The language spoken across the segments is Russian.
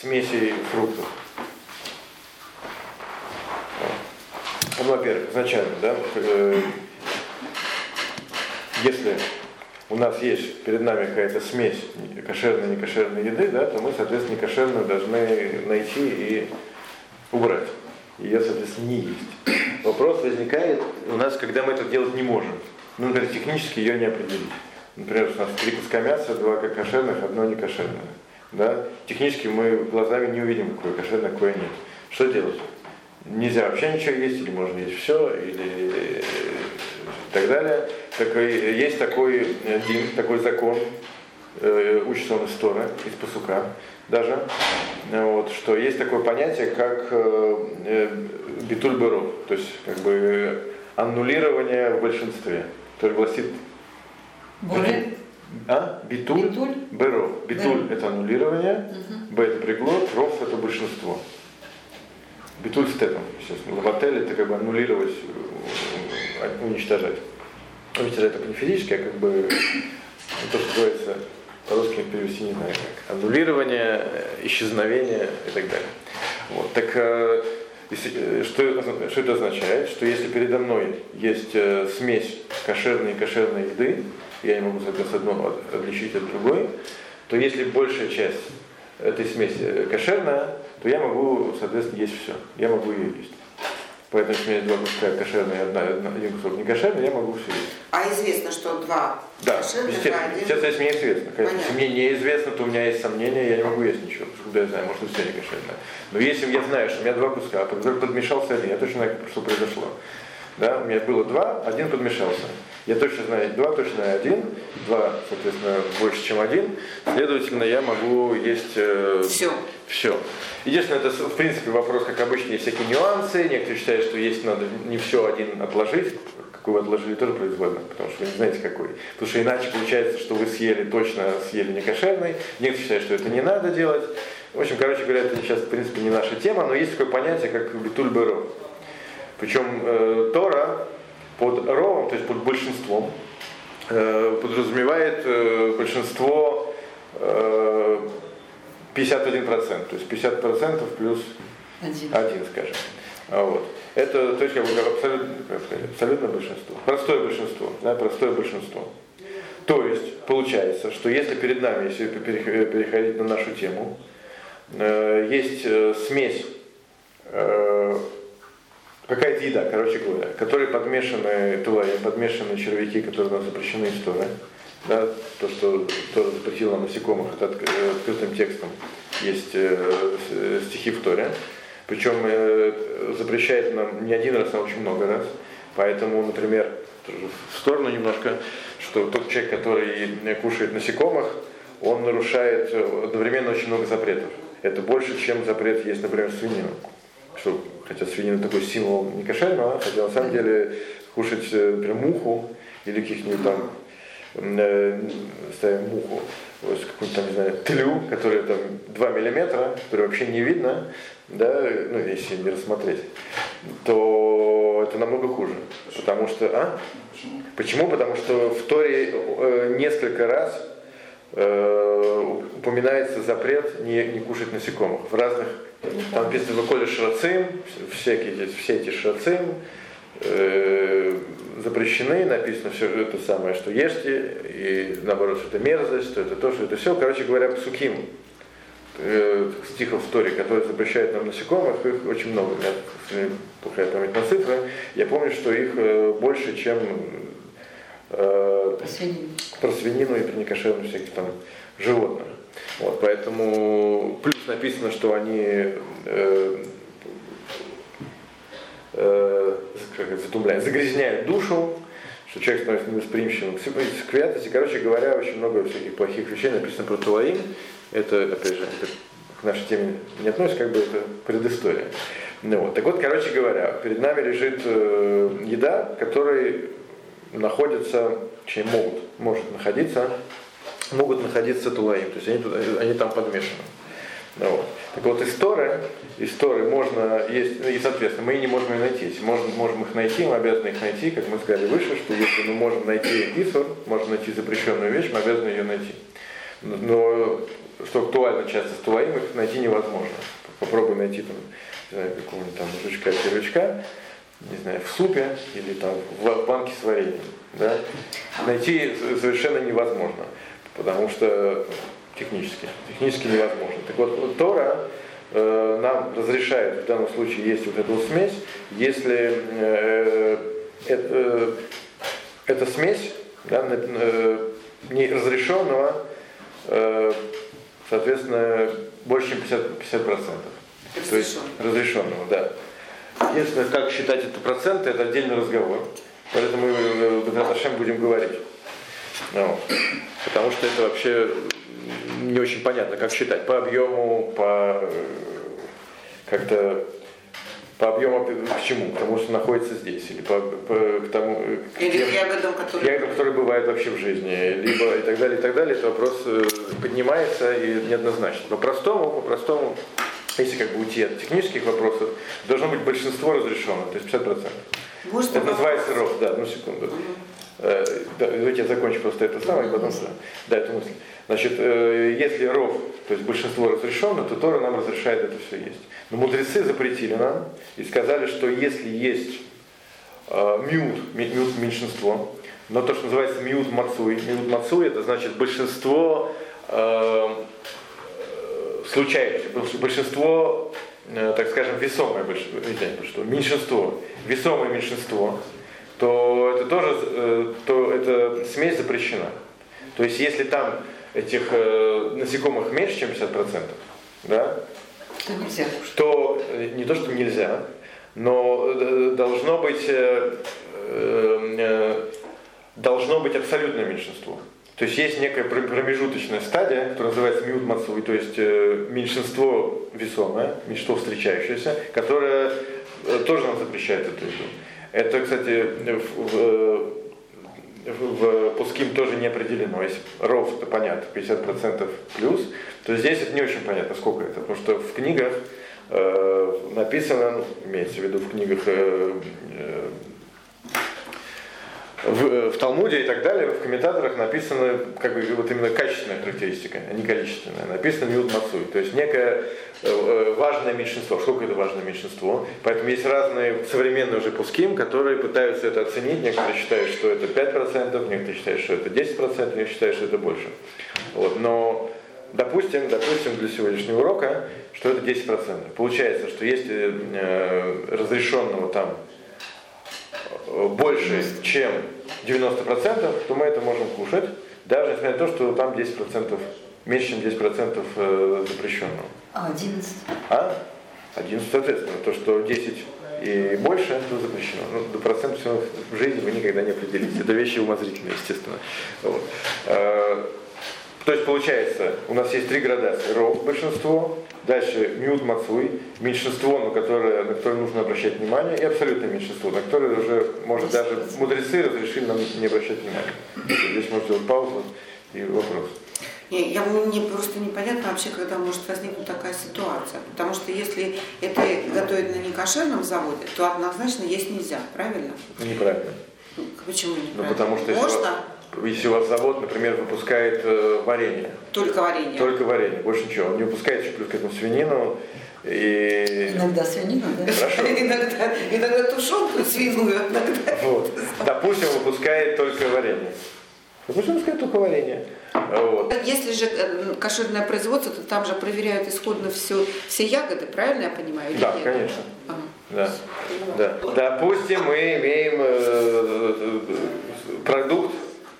смесей фруктов. Ну, во-первых, изначально, да, э, если у нас есть перед нами какая-то смесь кошерной и некошерной еды, да, то мы, соответственно, некошерную должны найти и убрать. Ее, соответственно, не есть. Вопрос возникает у нас, когда мы это делать не можем. Ну, например, технически ее не определить. Например, у нас три куска мяса, два кошерных, одно некошерное. Да? Технически мы глазами не увидим, какое кошерное, какое нет. Что делать? Нельзя вообще ничего есть, или можно есть все, или и так далее. Так, есть такой, один, такой закон, э, учится он из Торы, из Пасука даже, вот, что есть такое понятие, как э, э битуль то есть как бы аннулирование в большинстве. То гласит более? А? Битуль? Битуль? Беро. Битуль это аннулирование, угу. Б это приглот, ров это большинство. Битуль степом, естественно. Лаватель это как бы аннулировать, э, уничтожать. Уничтожать только не физически, а как бы то, что называется по-русски перевести не знаю как. Аннулирование, э, исчезновение и так далее. Вот. Так э, что, что это означает? Что если передо мной есть смесь кошерной и кошерной еды, я не могу, соответственно, одно отличить от другой, то если большая часть этой смеси кошерная, то я могу, соответственно, есть все. Я могу ее есть. Поэтому, если у меня два куска кошерные, одна, одна, один кусок не кошерный, я могу все есть. А известно, что два да, кошерных, естественно, один... естественно, если мне известно. Конечно, если мне неизвестно, то у меня есть сомнения, я не могу есть ничего, что я знаю, может, все не кошерное. Но если я знаю, что у меня два куска, а подмешался один, я точно знаю, что произошло. Да, у меня было два, один подмешался. Я точно знаю два, точно один, два, соответственно, больше, чем один. Следовательно, я могу есть э, все. все. Единственное, это, в принципе, вопрос, как обычно, есть всякие нюансы. Некоторые считают, что есть надо не все один отложить. Какой вы отложили, тоже произвольно, потому что вы не знаете, какой. Потому что иначе получается, что вы съели точно, съели не кошерный. Некоторые считают, что это не надо делать. В общем, короче говоря, это сейчас, в принципе, не наша тема, но есть такое понятие, как битуль беро. Причем э, Тора под ровом, то есть под большинством, э, подразумевает э, большинство э, 51%, то есть 50% плюс один, один скажем. А вот. Это то есть, как бы, абсолютно, абсолютно большинство. Простое большинство. Да, простое большинство. То есть, получается, что если перед нами, если переходить на нашу тему, э, есть э, смесь э, какая-то еда, короче говоря, которые подмешаны тулаи, подмешаны червяки, которые у нас запрещены из Торы. Да, то, что Тора запретила насекомых, это открытым текстом есть э, стихи в Торе. Причем э, запрещает нам не один раз, а очень много раз. Поэтому, например, в сторону немножко, что тот человек, который кушает насекомых, он нарушает одновременно очень много запретов. Это больше, чем запрет есть, например, свинину. Что хотя свинина такой символ не кошерного, хотя на самом деле кушать, э, например, муху или каких-нибудь там э, ставим муху, вот какую-нибудь там, не знаю, тлю, которая там 2 миллиметра, которую вообще не видно, да, ну, если не рассмотреть, то это намного хуже. Потому что, а? Почему? Потому что в Торе э, несколько раз э, упоминается запрет не, не кушать насекомых в разных там написано «Выколи шрацим», всякие, все эти шрацим э, запрещены, написано все это самое, что ешьте, и наоборот, что это мерзость, что это то, что это все. Короче говоря, псуким, э, стихов в Торе, которые запрещают нам насекомых, их очень много. У меня плохая память на цифры. Я помню, что их э, больше, чем э, про свинину. про свинину и про некошерных всяких там животных. Вот, поэтому плюс написано, что они э, э, затумляют, загрязняют душу, что человек становится невосприимчивым к святости. Короче говоря, очень много всяких плохих вещей написано про Туаим. Это, опять же, это к нашей теме не относится, как бы это предыстория. Ну, вот. Так вот, короче говоря, перед нами лежит э, еда, которой находится, чем могут, может находиться могут находиться тулаим, то есть они, они там подмешаны. Ну, вот. Так вот, истории, истории можно есть, и соответственно, мы не можем их найти. Если можем, можем их найти, мы обязаны их найти, как мы сказали выше, что если мы можем найти исур, можем найти запрещенную вещь, мы обязаны ее найти. Но что актуально часто с туаим, их найти невозможно. Попробуй найти там, какого-нибудь там мужичка, червячка, не знаю, в супе или там в банке с вареньем. Да? Найти совершенно невозможно, потому что технически, технически невозможно. Так вот, Тора э, нам разрешает в данном случае есть вот эту смесь, если э, э, эта смесь да, э, не разрешенного, э, соответственно, больше чем 50%. 50%. То есть разрешенного, да. Единственное, как считать это проценты, это отдельный разговор. Поэтому мы в Даташем будем говорить. Ну, потому что это вообще не очень понятно, как считать. По объему, по как-то по объему к чему? К тому, что находится здесь, или по, по к тому к или тем, ягодам, которые... ягодам, которые бывают вообще в жизни, либо и так далее, и так далее. Это вопрос э, поднимается и неоднозначно. По-простому, по-простому если как бы уйти от технических вопросов, должно быть большинство разрешено, то есть 50%. Может, это называется ров, да, одну секунду. Угу. Э, давайте я закончу просто это самое, и потом да, эту мысль. Значит, э, если ров, то есть большинство разрешено, то Тора нам разрешает это все есть. Но мудрецы запретили нам и сказали, что если есть э, миут, миут меньшинство, но то, что называется миут мацуй, миут мацуй, это значит большинство э, случайности, большинство, э, так скажем, весомое большинство, меньшинство, весомое меньшинство, то это тоже, э, то эта смесь запрещена. То есть если там этих э, насекомых меньше, чем 50%, да, то нельзя. То не то, что нельзя, но должно быть должно быть абсолютное меньшинство. То есть есть некая промежуточная стадия, которая называется миут то есть э, меньшинство весомое, меньшинство встречающееся, которое э, тоже нам запрещает эту еду. Это, кстати, в, в, в Пуским тоже не определено. Если ров, это понятно, 50% плюс, то здесь это не очень понятно, сколько это. Потому что в книгах э, написано, ну, имеется в виду в книгах э, э, в, э, в Талмуде и так далее, в комментаторах написано как бы вот именно качественная характеристика, а не количественная. Написано миут мацуй, то есть некое э, э, важное меньшинство. Сколько это важное меньшинство? Поэтому есть разные современные уже пуским, которые пытаются это оценить. Некоторые считают, что это 5%, некоторые считают, что это 10%, некоторые считают, что это больше. Вот. Но допустим, допустим для сегодняшнего урока, что это 10%. Получается, что если э, разрешенного там больше, чем 90%, то мы это можем кушать, даже несмотря на то, что там 10%, меньше, чем 10% э, запрещенного. А 11? А? 11, соответственно. То, что 10 и больше, то запрещено. Ну, до процента в жизни вы никогда не определите. Это вещи умозрительные, естественно. Вот. То есть получается, у нас есть три градации. Ров большинство, дальше миут мацуй, меньшинство, на которое, на которое нужно обращать внимание, и абсолютное меньшинство, на которое уже, может, даже мудрецы разрешили нам не обращать внимания. Здесь можно сделать паузу и вопрос. Не, я, мне просто непонятно вообще, когда может возникнуть такая ситуация. Потому что если это готовят на некошерном заводе, то однозначно есть нельзя, правильно? Неправильно. Ну, почему неправильно? Ну, потому что Можно? Если у вас завод, например, выпускает э, варенье. Только варенье. Только варенье, больше ничего. Он не выпускает еще плюс к этому свинину. И... Иногда свинину, да? Хорошо. иногда, иногда тушенку свиную, иногда. Вот. Допустим, выпускает только варенье. Допустим, выпускает только варенье. Вот. Если же э, кошерное производство, то там же проверяют исходно все, все ягоды, правильно я понимаю? Да, нет? конечно. Ага. Да. Да. Допустим, мы имеем э, э продукт,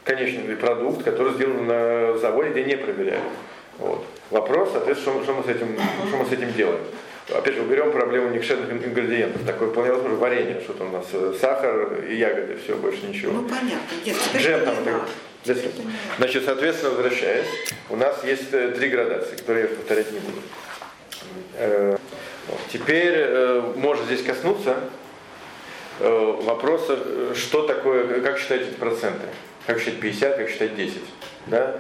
конечный продукт, который сделан на заводе, где не проверяют. Вот. Вопрос, соответственно, что, мы с этим, что мы с этим делаем? Опять же, уберем проблему некшерных ингредиентов. Такое вполне возможно варенье, что-то у нас э, сахар и ягоды, все, больше ничего. Ну понятно. Нет, Джем там так, Значит, соответственно, возвращаясь, у нас есть э, три градации, которые я повторять не буду. Э, теперь можно здесь коснуться вопроса, что такое, как считать эти проценты как считать 50, как считать 10. Да?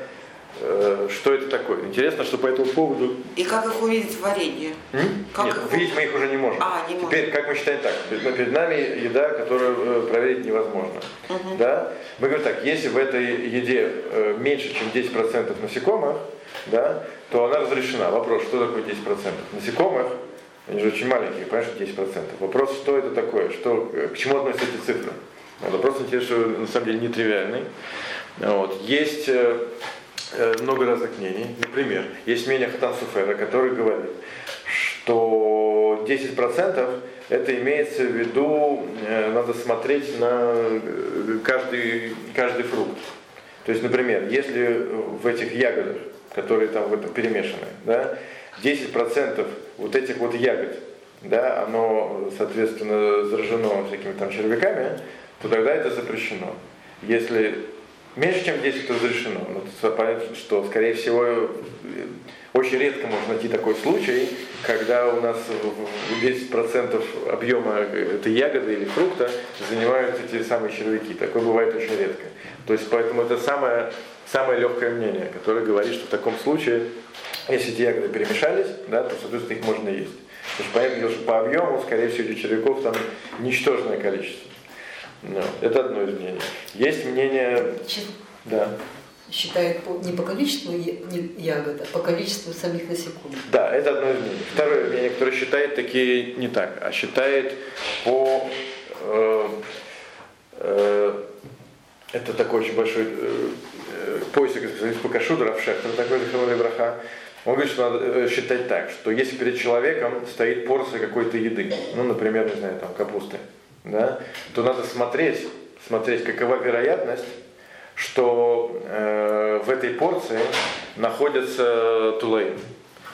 Э, что это такое? Интересно, что по этому поводу... И как их увидеть в варенье? Как Нет, их... видеть мы их уже не можем. А, не Теперь, можем. как мы считаем так? Перед нами еда, которую э, проверить невозможно. Угу. Да? Мы говорим так, если в этой еде э, меньше, чем 10% насекомых, да, то она разрешена. Вопрос, что такое 10%? Насекомых, они же очень маленькие, понимаешь, 10%. Вопрос, что это такое, что, к чему относятся эти цифры? Вопрос интересный, на самом деле нетривиальный. Вот. Есть э, э, много разных мнений. Например, есть мнение Хатан Суфера, который говорит, что 10% это имеется в виду, э, надо смотреть на каждый, каждый фрукт. То есть, например, если в этих ягодах, которые там в этом перемешаны, да, 10% вот этих вот ягод, да, оно, соответственно, заражено всякими там червяками, то тогда это запрещено. Если меньше, чем 10, то разрешено. Но ну, понятно, что, скорее всего, очень редко можно найти такой случай, когда у нас 10% объема этой ягоды или фрукта занимают эти самые червяки. Такое бывает очень редко. То есть поэтому это самое, самое легкое мнение, которое говорит, что в таком случае, если эти ягоды перемешались, да, то, соответственно, их можно есть. Потому что понятно, что по объему, скорее всего, этих червяков там ничтожное количество. No, это одно из мнений. Есть мнение... Да. Считает не по количеству ягод, а по количеству самих насекомых. Да, это одно из мнений. Второе мнение, которое считает такие не так, а считает по... Э, э, это такой очень большой э, э поиск по кашуду, Равшехтер, такой Захарон Браха. Он говорит, что надо э, считать так, что если перед человеком стоит порция какой-то еды, ну, например, не знаю, там, капусты, да, то надо смотреть, смотреть, какова вероятность, что э, в этой порции находится тулейн.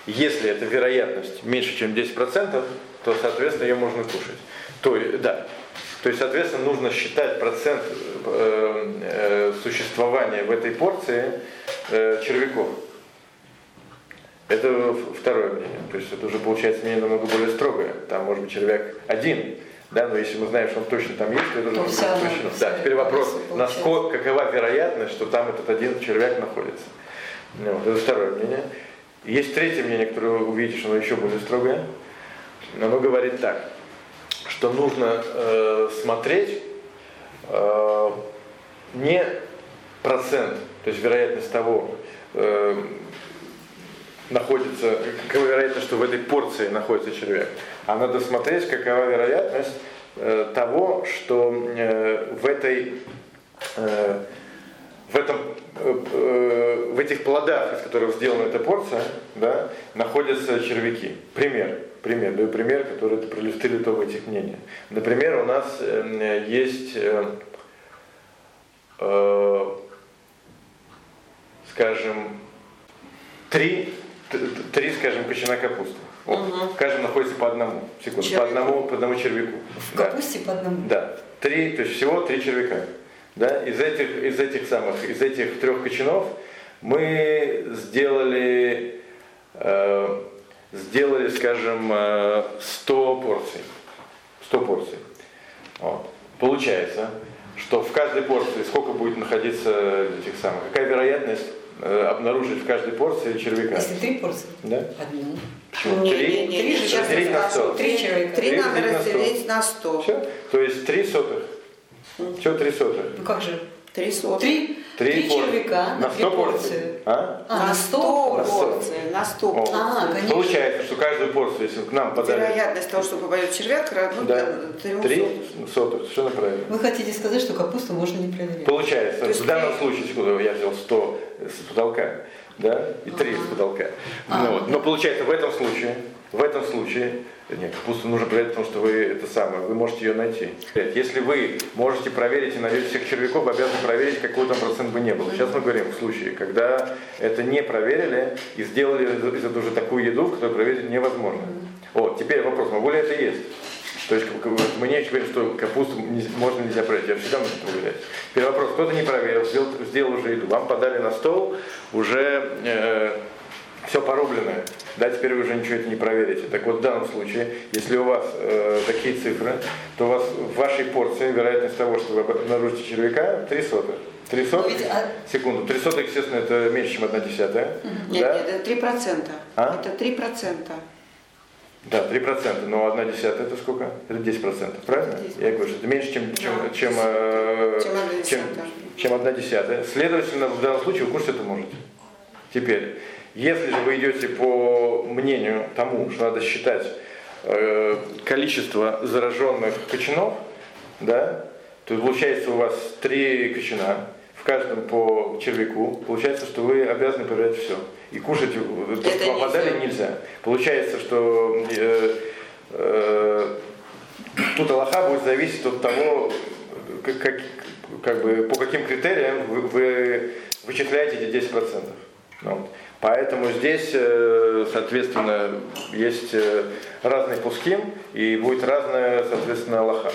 Если эта вероятность меньше, чем 10%, то, соответственно, ее можно кушать. То, да. То есть, соответственно, нужно считать процент э, э, существования в этой порции э, червяков. Это второе мнение. То есть это уже получается мнение намного более строгое. Там может быть червяк один, да, но если мы знаем, что он точно там есть, то это уже точно. Да, теперь вопрос, насколько, какова вероятность, что там этот один червяк находится. Ну, вот, это второе мнение. Есть третье мнение, которое вы увидите, оно еще более строгое. Оно говорит так, что нужно э, смотреть э, не процент, то есть вероятность того, э, находится, какова вероятность, что в этой порции находится червяк, а надо смотреть, какова вероятность э, того, что э, в этой э, в, этом, э, э, в этих плодах, из которых сделана эта порция, да, находятся червяки. Пример. Пример. Даю пример, который это проиллюстрирует оба этих мнения. Например, у нас э, есть, э, э, скажем, три три, скажем, кочана капусты. Вот. Угу. В каждом находится по одному. Секунду, по одному, по одному червяку. В да. капусте по одному? Да. Три, то есть всего три червяка. Да? Из этих, из этих самых, из этих трех кочанов мы сделали, э, сделали, скажем, э, 100 порций. 100 порций. Вот. Получается, что в каждой порции сколько будет находиться этих самых, какая вероятность обнаружить в каждой порции червяка. Если три порции? Да. Одну. Почему? Три? Три, разделить на сто. Три человека. Три надо разделить на сто. Все. То есть три сотых. Что три сотых? Ну как же? Три сотых. Три Три, Три червяка на 100 порций. А? а? На 100 порций. На 100 порций. А, конечно. Получается, что каждую порцию, если к нам подали... Вероятность того, что попадет червяк, равна да. Три сотых. Совершенно правильно. Вы хотите сказать, что капусту можно не проверять? Получается. В данном случае, секунду, я взял 100 с потолка, да, и 3 ага. с потолка. А, ну, вот. Но получается, в этом случае, в этом случае нет, капусту нужно проверить, потому что вы это самое, вы можете ее найти. Если вы можете проверить и найдете всех червяков, вы обязаны проверить, какой там процент бы не был. Сейчас мы говорим в случае, когда это не проверили и сделали из этого уже такую еду, которую проверить невозможно. Вот, теперь вопрос, могу ли это есть? То есть мы не говорим, что капусту можно нельзя проверить, я всегда нужно проверять. Первый вопрос, кто-то не проверил, сделал, сделал уже еду, вам подали на стол уже э, все порубленное. Да, теперь вы уже ничего это не проверите. Так вот, в данном случае, если у вас э, такие цифры, то у вас в вашей порции вероятность того, что вы обнаружите червяка, 3 сотых. 3 сотых, ведь, а... секунду, 3 сотых, естественно, это меньше, чем 1 десятая. Нет, да? нет, это 3 процента. А? Это 3 процента. Да, 3%, но 1 десятая это сколько? Это 10%, правильно? 10%. Я говорю, что это меньше, чем, чем, да, чем, э, чем, чем, чем 1 десятая. Следовательно, в данном случае вы кушать это можете. Теперь, Если же вы идете по мнению тому, что надо считать э, количество зараженных кочанов, да, то получается у вас три кочана, в каждом по червяку. Получается, что вы обязаны проверять все. И кушать то, что вам подали, нельзя. Получается, что э, э, тут Аллаха будет зависеть от того, как, как, как бы, по каким критериям вы, вы вычисляете эти 10%. Вот. Поэтому здесь, э, соответственно, есть э, разные пуски и будет разная, соответственно, Аллаха.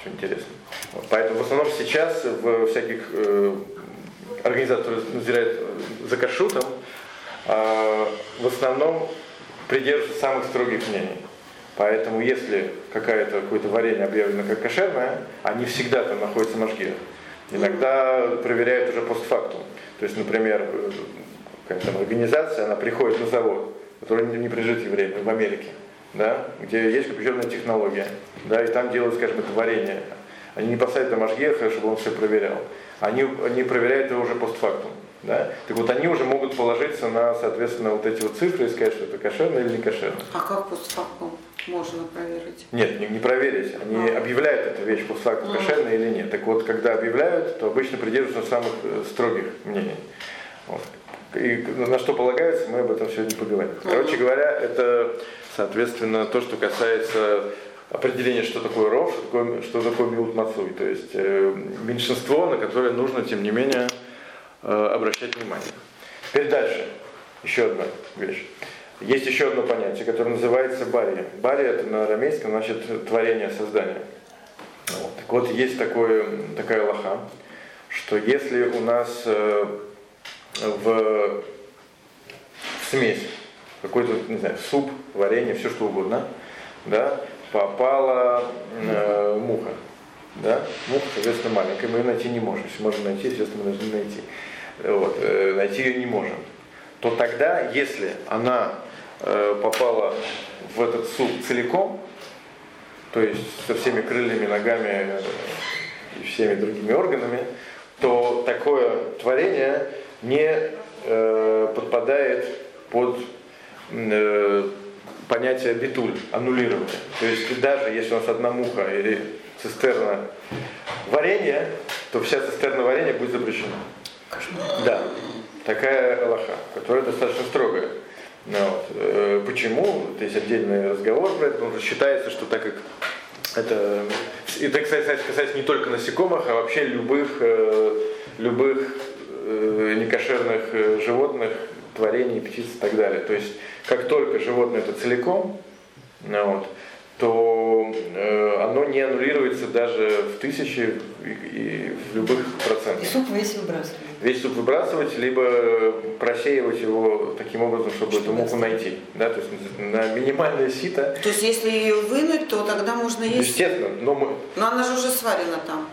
Очень интересно. Вот. Поэтому в основном сейчас в всяких э, организациях, которые за кашутом, в основном придерживаются самых строгих мнений. Поэтому если какое-то какое-то варенье объявлено как кошерное, они всегда там находятся в Иногда проверяют уже постфактум. То есть, например, какая-то там организация, она приходит на завод, который не принадлежит евреям, в Америке, да, где есть определенная технология, да, и там делают, скажем, это варенье. Они не поставят там Ашгеха, чтобы он все проверял. Они, они проверяют его уже постфактум. Да? Так вот они уже могут положиться на, соответственно, вот эти вот цифры и сказать, что это кошерно или не кошерно. А как постфактум можно проверить? Нет, не, не проверить. Они а. объявляют эту вещь постфактум, а. кошерно или нет. Так вот, когда объявляют, то обычно придерживаются самых э, строгих мнений. Вот. И на что полагается, мы об этом сегодня поговорим. Короче говоря, это, соответственно, то, что касается определения, что такое ров, что такое, что такое милут мацуй. То есть э, меньшинство, на которое нужно, тем не менее, обращать внимание. Теперь дальше. Еще одна вещь. Есть еще одно понятие, которое называется бария. Бария это на арамейском значит творение, создание. Вот. Так вот, есть такое, такая лоха, что если у нас э, в смесь, какой-то, не знаю, суп, варенье, все что угодно, да, попала э, муха. Да? Муха, соответственно, маленькая, мы ее найти не можем. Если можем найти, естественно, мы должны найти. Вот, э, найти ее не можем. То тогда, если она э, попала в этот суп целиком, то есть со всеми крыльями, ногами и всеми другими органами, то такое творение не э, подпадает под э, понятие битуль, аннулирование. То есть даже если у нас одна муха или цистерна варенья, то вся цистерна варенья будет запрещена. Да, такая Аллаха, которая достаточно строгая. Ну, вот. Э, почему? То есть отдельный разговор про это, потому что считается, что так как это, это, кстати, касается не только насекомых, а вообще любых, э, любых э, некошерных животных, творений, птиц и так далее. То есть, как только животное это целиком, ну вот, то оно не аннулируется даже в тысячи и, и в любых процентах. И суп весь выбрасывать. Весь суп выбрасывать, либо просеивать его таким образом, чтобы Что эту муху найти. Да, то есть на минимальное сито. То есть если ее вынуть, то тогда можно есть? Естественно. Но, мы... но она же уже сварена там.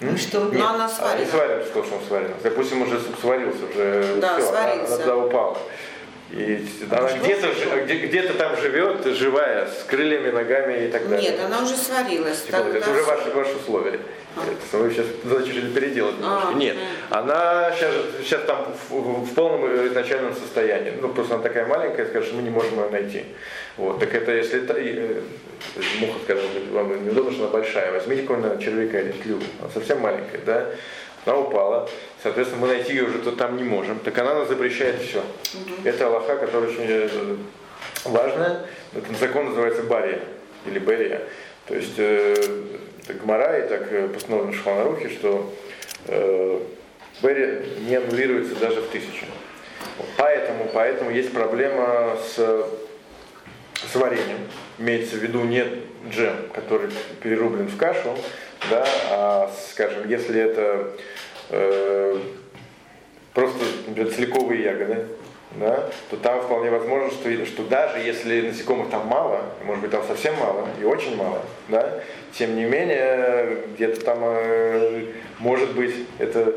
Ну, что? Нет, Но она сварена. Не сварена, что, что он сварен. Допустим, уже суп сварился, уже да, все, сварился. она туда упала. И она где-то, где, где-то там живет, живая, с крыльями, ногами и так далее. Нет, она уже сварилась. Типа, это уже ваши, ваши условия. А. Это, вы сейчас начали переделать немножко. А, Нет, а. она сейчас, сейчас там в, в полном изначальном состоянии. Ну, просто она такая маленькая, скажет, что мы не можем ее найти. Вот, так это если это, муха, скажем, вам неудобно, что она большая, возьмите какого-нибудь червяка или тлю, она совсем маленькая, да, она упала, соответственно, мы найти ее уже то там не можем, так она нас запрещает все. Угу. Это Аллаха, которая очень э, важная, этот закон называется бария или берия. То есть э, так Гмара и так э, постановлено Шханарухе, что э, берия не аннулируется даже в тысячу. Поэтому, поэтому есть проблема с, с вареньем. Имеется в виду не джем, который перерублен в кашу, да, а, скажем, если это э, просто, например, целиковые ягоды, да, то там вполне возможно, что, что даже если насекомых там мало, может быть там совсем мало и очень мало, да, тем не менее где-то там э, может быть это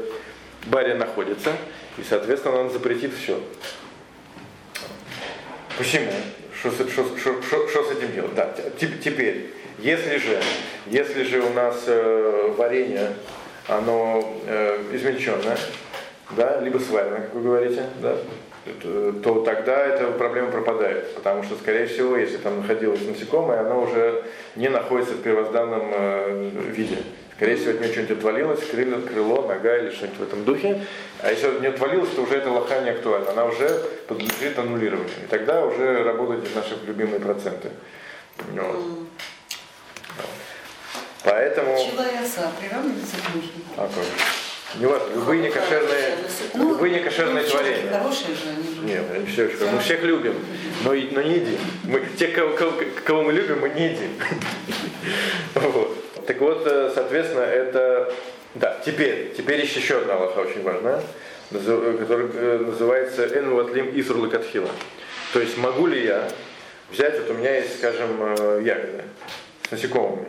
баре находится, и соответственно он запретит все. Почему? Что, с этим делать? Да, теперь если же, если же у нас э, варенье, оно э, измельченное, да, либо сварено, как вы говорите, да, то тогда эта проблема пропадает. Потому что, скорее всего, если там находилось насекомое, оно уже не находится в первозданном э, виде. Скорее всего, от нее что-нибудь отвалилось, крыло, крыло, нога или что-нибудь в этом духе. А если от нее отвалилось, то уже эта лоха не актуальна. Она уже подлежит аннулированию. И тогда уже работают наши любимые проценты. Вот. Поэтому... Пчела и оса приравниваются к мухе. А? Не важно, любые некошерные, Ну, любые некошерные ну, творения. Хорошие же они. Нет, все очень Мы всех любим, но, но не едим. Мы, тех, кого, кого- кого мы любим, мы не едим. Вот. Так вот, э, соответственно, это... Да, теперь, теперь есть еще одна Аллаха очень важная, назы- которая э, называется «Эн ватлим исур лекатхила». То есть могу ли я взять, вот у меня есть, скажем, э, ягоды с насекомыми.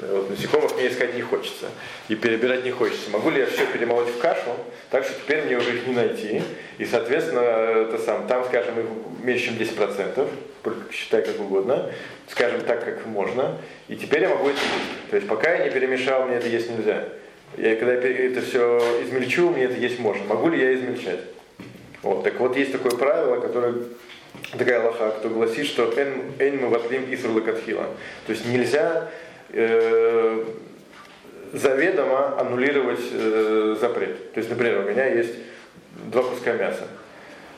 Вот насекомых мне искать не хочется. И перебирать не хочется. Могу ли я все перемолоть в кашу, так что теперь мне уже их не найти. И, соответственно, это сам, там, скажем, их меньше, чем 10%, только считай как угодно, скажем так, как можно. И теперь я могу это есть. То есть пока я не перемешал, мне это есть нельзя. Я, когда я это все измельчу, мне это есть можно. Могу ли я измельчать? Вот, так вот есть такое правило, которое такая лоха, кто гласит, что эн эн мы ватлим исур лакатхила. То есть нельзя э, заведомо аннулировать э, запрет. То есть, например, у меня есть два куска мяса.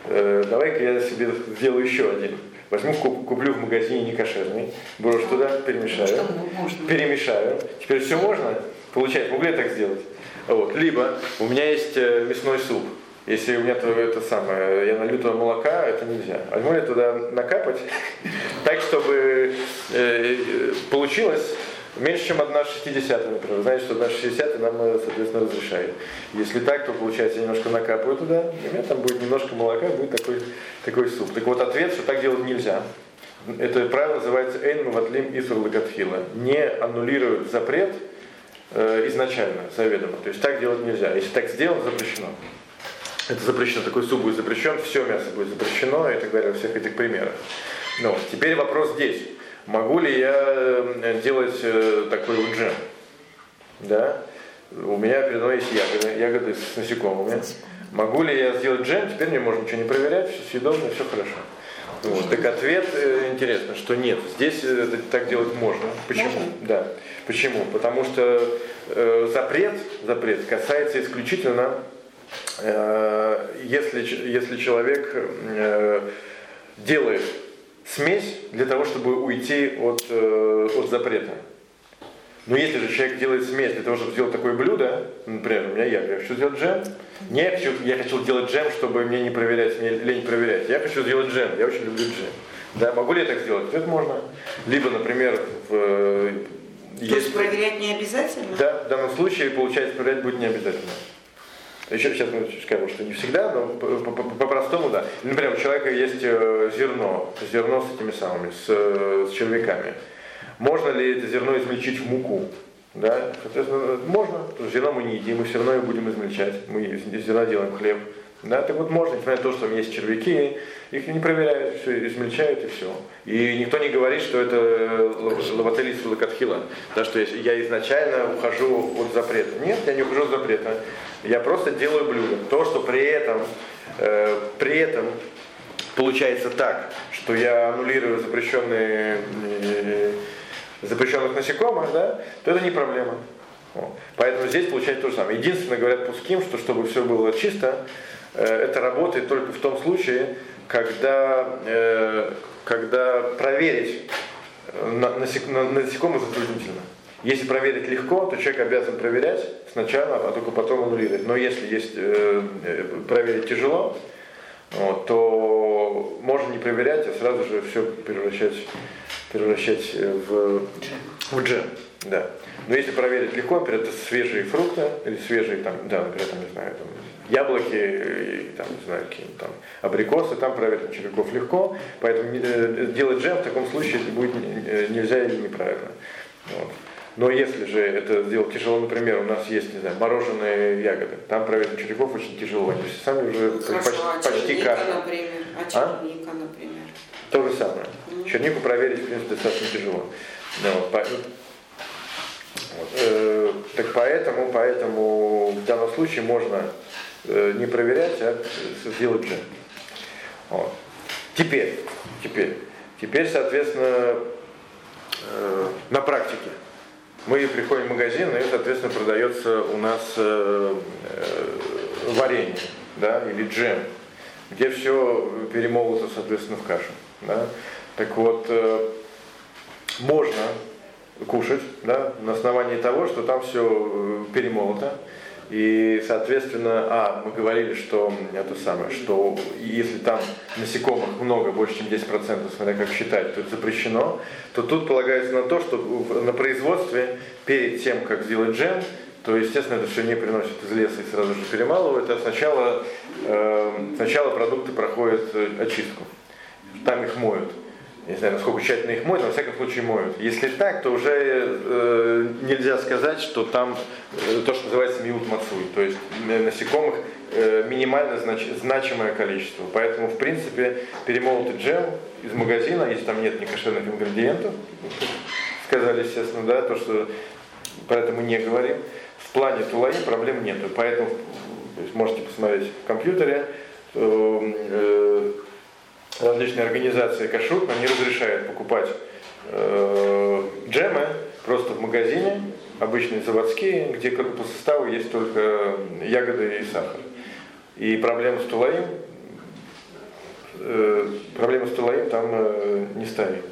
Э, давай-ка я себе сделаю еще один. Возьму, куп- куплю в магазине некошерный, брошу туда, перемешаю Что можно? перемешаю. Теперь все можно? Получается, могу я так сделать? Вот. Либо у меня есть э, мясной суп. Если у меня то, это самое, я налью туда молока, это нельзя. Ли я туда накапать так, чтобы э, получилось меньше, чем 1,60, например. Знаете, что 1,60 нам, э, соответственно, разрешает. Если так, то получается, я немножко накапываю туда, и у меня там будет немножко молока, будет такой, такой суп. Так вот, ответ, что так делать нельзя. Это правило называется «Эйн ватлим исур лагатхила». Не аннулируют запрет э, изначально, заведомо. То есть так делать нельзя. Если так сделано, запрещено. Это запрещено. Такой суп будет запрещен, все мясо будет запрещено и так далее во всех этих примерах. Ну, теперь вопрос здесь. Могу ли я э, делать э, такой вот джем? Да? У меня передо мной есть ягоды, ягоды с насекомыми. Могу ли я сделать джем? Теперь мне можно ничего не проверять, все съедобно, все хорошо. Вот. Так ответ э, интересно, что нет. Здесь так делать можно. Почему? Можно? Да. Почему? Потому что э, запрет, запрет касается исключительно, э, если, если человек э, делает смесь для того, чтобы уйти от, э, от запрета. Но если же человек делает смесь для того, чтобы сделать такое блюдо, например, у меня я, я хочу сделать джем, не я хочу, я хочу сделать джем, чтобы мне не проверять, мне лень проверять. Я хочу сделать джем, я очень люблю джем. Да, могу ли я так сделать? Это можно. Либо, например, в, э, То есть проверять не обязательно? да, в данном случае, получается, проверять будет не обязательно. Сейчас мы скажем, что не всегда, но по- по- по- по-простому, да. Например, у человека есть э, зерно, зерно с этими самыми, с, э, с червяками. Можно ли это зерно измельчить в муку? Да, соответственно, можно. Зерно мы не едим, мы все равно его будем измельчать. Мы из зерна делаем хлеб. Да, так вот можно, несмотря на то, что там есть червяки, их не проверяют, все измельчают и все. И никто не говорит, что это лавателис лакатхила, да, что я- изначально ухожу от запрета. Нет, я не ухожу от запрета. Я просто делаю блюдо. То, что при этом, э, при этом получается так, что я аннулирую запрещенные, э, запрещенных насекомых, да, то это не проблема. Поэтому здесь получается то же самое. Единственное, говорят пуским, что чтобы все было чисто, э, это работает только в том случае, когда, э, когда проверить э, на, насек- на- насекомых затруднительно. Если проверить легко, то человек обязан проверять сначала, а только потом аннулировать. Но если есть э, э, проверить тяжело, вот, то можно не проверять, а сразу же все превращать, превращать э, в, в джем. Да. Но если проверить легко, например, это свежие фрукты, или свежие, там, да, например, там, не знаю, там, яблоки, и, там, не знаю, какие там, абрикосы, там проверить червяков легко, поэтому э, делать джем в таком случае это будет э, нельзя или неправильно. Вот. Но если же это сделать тяжело, например, у нас есть, не знаю, мороженые ягоды, там проверить червяков очень тяжело, они все сами уже Хорошо, почти, а почти каша. например? А А? черника, например? То же самое. Чернику проверить, в принципе, достаточно тяжело. Ну, вот, по- вот, э, так поэтому, поэтому в данном случае можно э, не проверять, а сделать джем. Вот. Теперь, теперь, теперь, соответственно, э, на практике. Мы приходим в магазин, и, соответственно, продается у нас э, э, варенье, да, или джем, где все перемолото, соответственно, в кашу. Да. Так вот, э, можно кушать, да, на основании того, что там все э, перемолото. И, соответственно, а, мы говорили, что это самое, что если там насекомых много, больше, чем 10%, смотря как считать, то это запрещено, то тут полагается на то, что на производстве, перед тем, как сделать джем, то, естественно, это все не приносит из леса и сразу же перемалывают, а сначала, э, сначала продукты проходят э, очистку. Там их моют не знаю, насколько тщательно их моют, но во всяком случае моют. Если так, то уже э, нельзя сказать, что там э, то, что называется миут мацуй, то есть насекомых э, минимально знач, значимое количество. Поэтому, в принципе, перемолотый джем из магазина, если там нет некошерных ингредиентов, сказали, естественно, да, то, что про это мы не говорим, в плане тулаи проблем нету. Поэтому то есть можете посмотреть в компьютере, э, различные организации кашрут нам не разрешают покупать э, джемы просто в магазине, обычные заводские, где по составу есть только ягоды и сахар. И проблема с тулаем, э, проблема с тулаем там э, не ставим.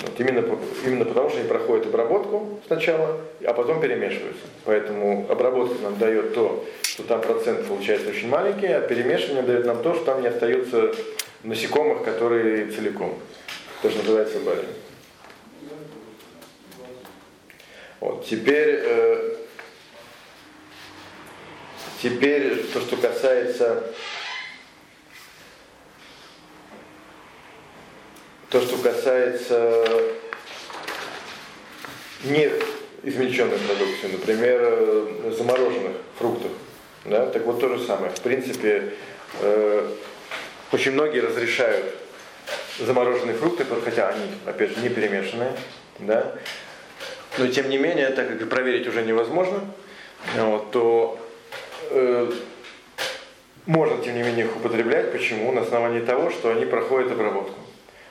Вот именно, именно потому, что они проходят обработку сначала, а потом перемешиваются. Поэтому обработка нам дает то, что там процент получается очень маленький, а перемешивание дает нам то, что там не остается насекомых, которые целиком. Тоже называется бали. Вот, теперь, э, теперь то, что касается то, что касается не измельченной продукции, например, э, замороженных фруктов. Да? Так вот то же самое. В принципе, э, очень многие разрешают замороженные фрукты, хотя они, опять же, не перемешанные, да, но тем не менее, так как проверить уже невозможно, вот, то э, можно, тем не менее, их употреблять. Почему? На основании того, что они проходят обработку.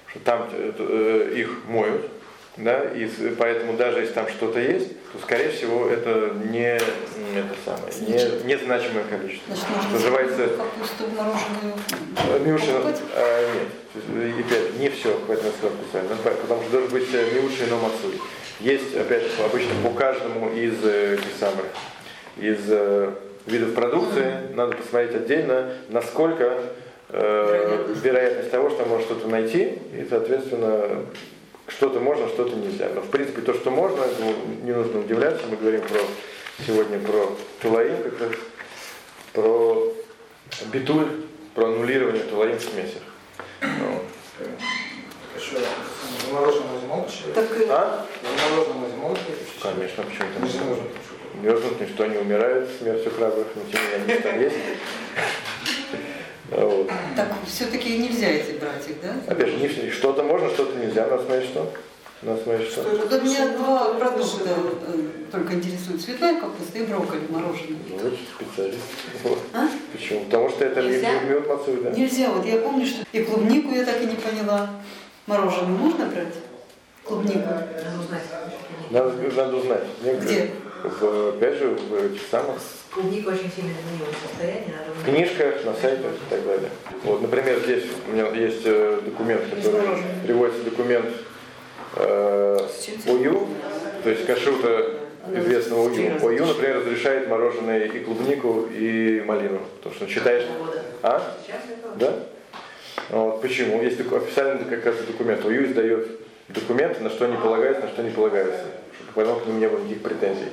Что там э, э их моют, да, и поэтому даже если там что-то есть, то скорее всего это не это самое, не, незначимое количество. Значит, можно Называется капусту мороженую. Э, Миуши, а, нет, и опять не все хватит на специально, потому что должен быть э, миуши но мацуй. Есть, опять же, обычно по каждому из э, этих самых, из видов продукции надо посмотреть отдельно, насколько э, вероятность того, что можно что-то найти, и, соответственно, что-то можно, что-то нельзя. Но в принципе то, что можно, этому не нужно удивляться. Мы говорим про сегодня про тулаим, как раз про битуль, про аннулирование тулаим в смесях. Ну. Замороженного зимовки? А? Замороженного зимовки? Конечно, почему-то. Мерзнут, ничто не умирает, смертью храбрых, но тем не менее они там есть. Вот. Так все-таки нельзя эти брать их, да? Опять же, что-то можно, что-то нельзя. Надо смотреть что. Надо смотреть что. Вот у меня два продукта э, только интересуют. Цветная капуста и брокколи мороженое. Ну, вот специалист. А? Почему? Потому что это нельзя? мед мацуй, да? Нельзя. Вот я помню, что и клубнику я так и не поняла. Мороженое можно брать? Клубнику? Надо узнать. Надо, надо узнать. Где? В, опять же, в этих самых Клубника очень сильно изменилось состояние. В книжках, на сайтах и так далее. Вот, например, здесь у меня есть э, документ, который приводится документ э, ОЮ, то есть кашрута известного ОЮ. ОЮ, например, разрешает мороженое и клубнику, и малину. Потому что читаешь... А? Да? Вот, почему? Есть официальный как раз документ. ОЮ издает документы, на что они полагаются, на что не полагаются потом к ним не было никаких претензий.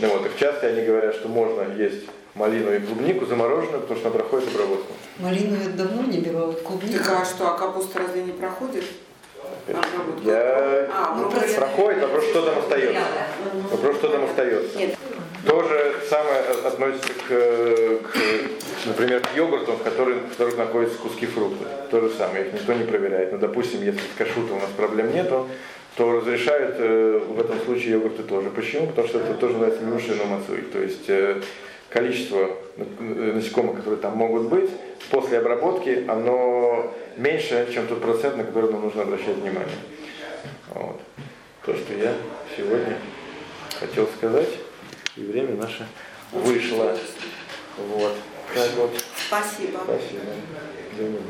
Ну, вот, и в части они говорят, что можно есть малину и клубнику замороженную, потому что она проходит обработку. Малину давно не берут, клубнику. Так а что, а капуста разве не проходит? Я... А, ну, проходит, вопрос, что там остается. Вопрос, что там остается. Нет. То же самое относится к, к например, к йогуртам, в которых, в которых находятся куски фруктов. То же самое, их никто не проверяет. Но, допустим, если с кашутом у нас проблем нету, то разрешают э, в этом случае йогурты тоже. Почему? Потому что это тоже называется миуши но мацуй. То есть э, количество э, насекомых, которые там могут быть, после обработки, оно меньше, чем тот процент, на который нам нужно обращать внимание. Вот. То, что я сегодня хотел сказать, и время наше вышло. Вот. Так вот. Спасибо. Спасибо.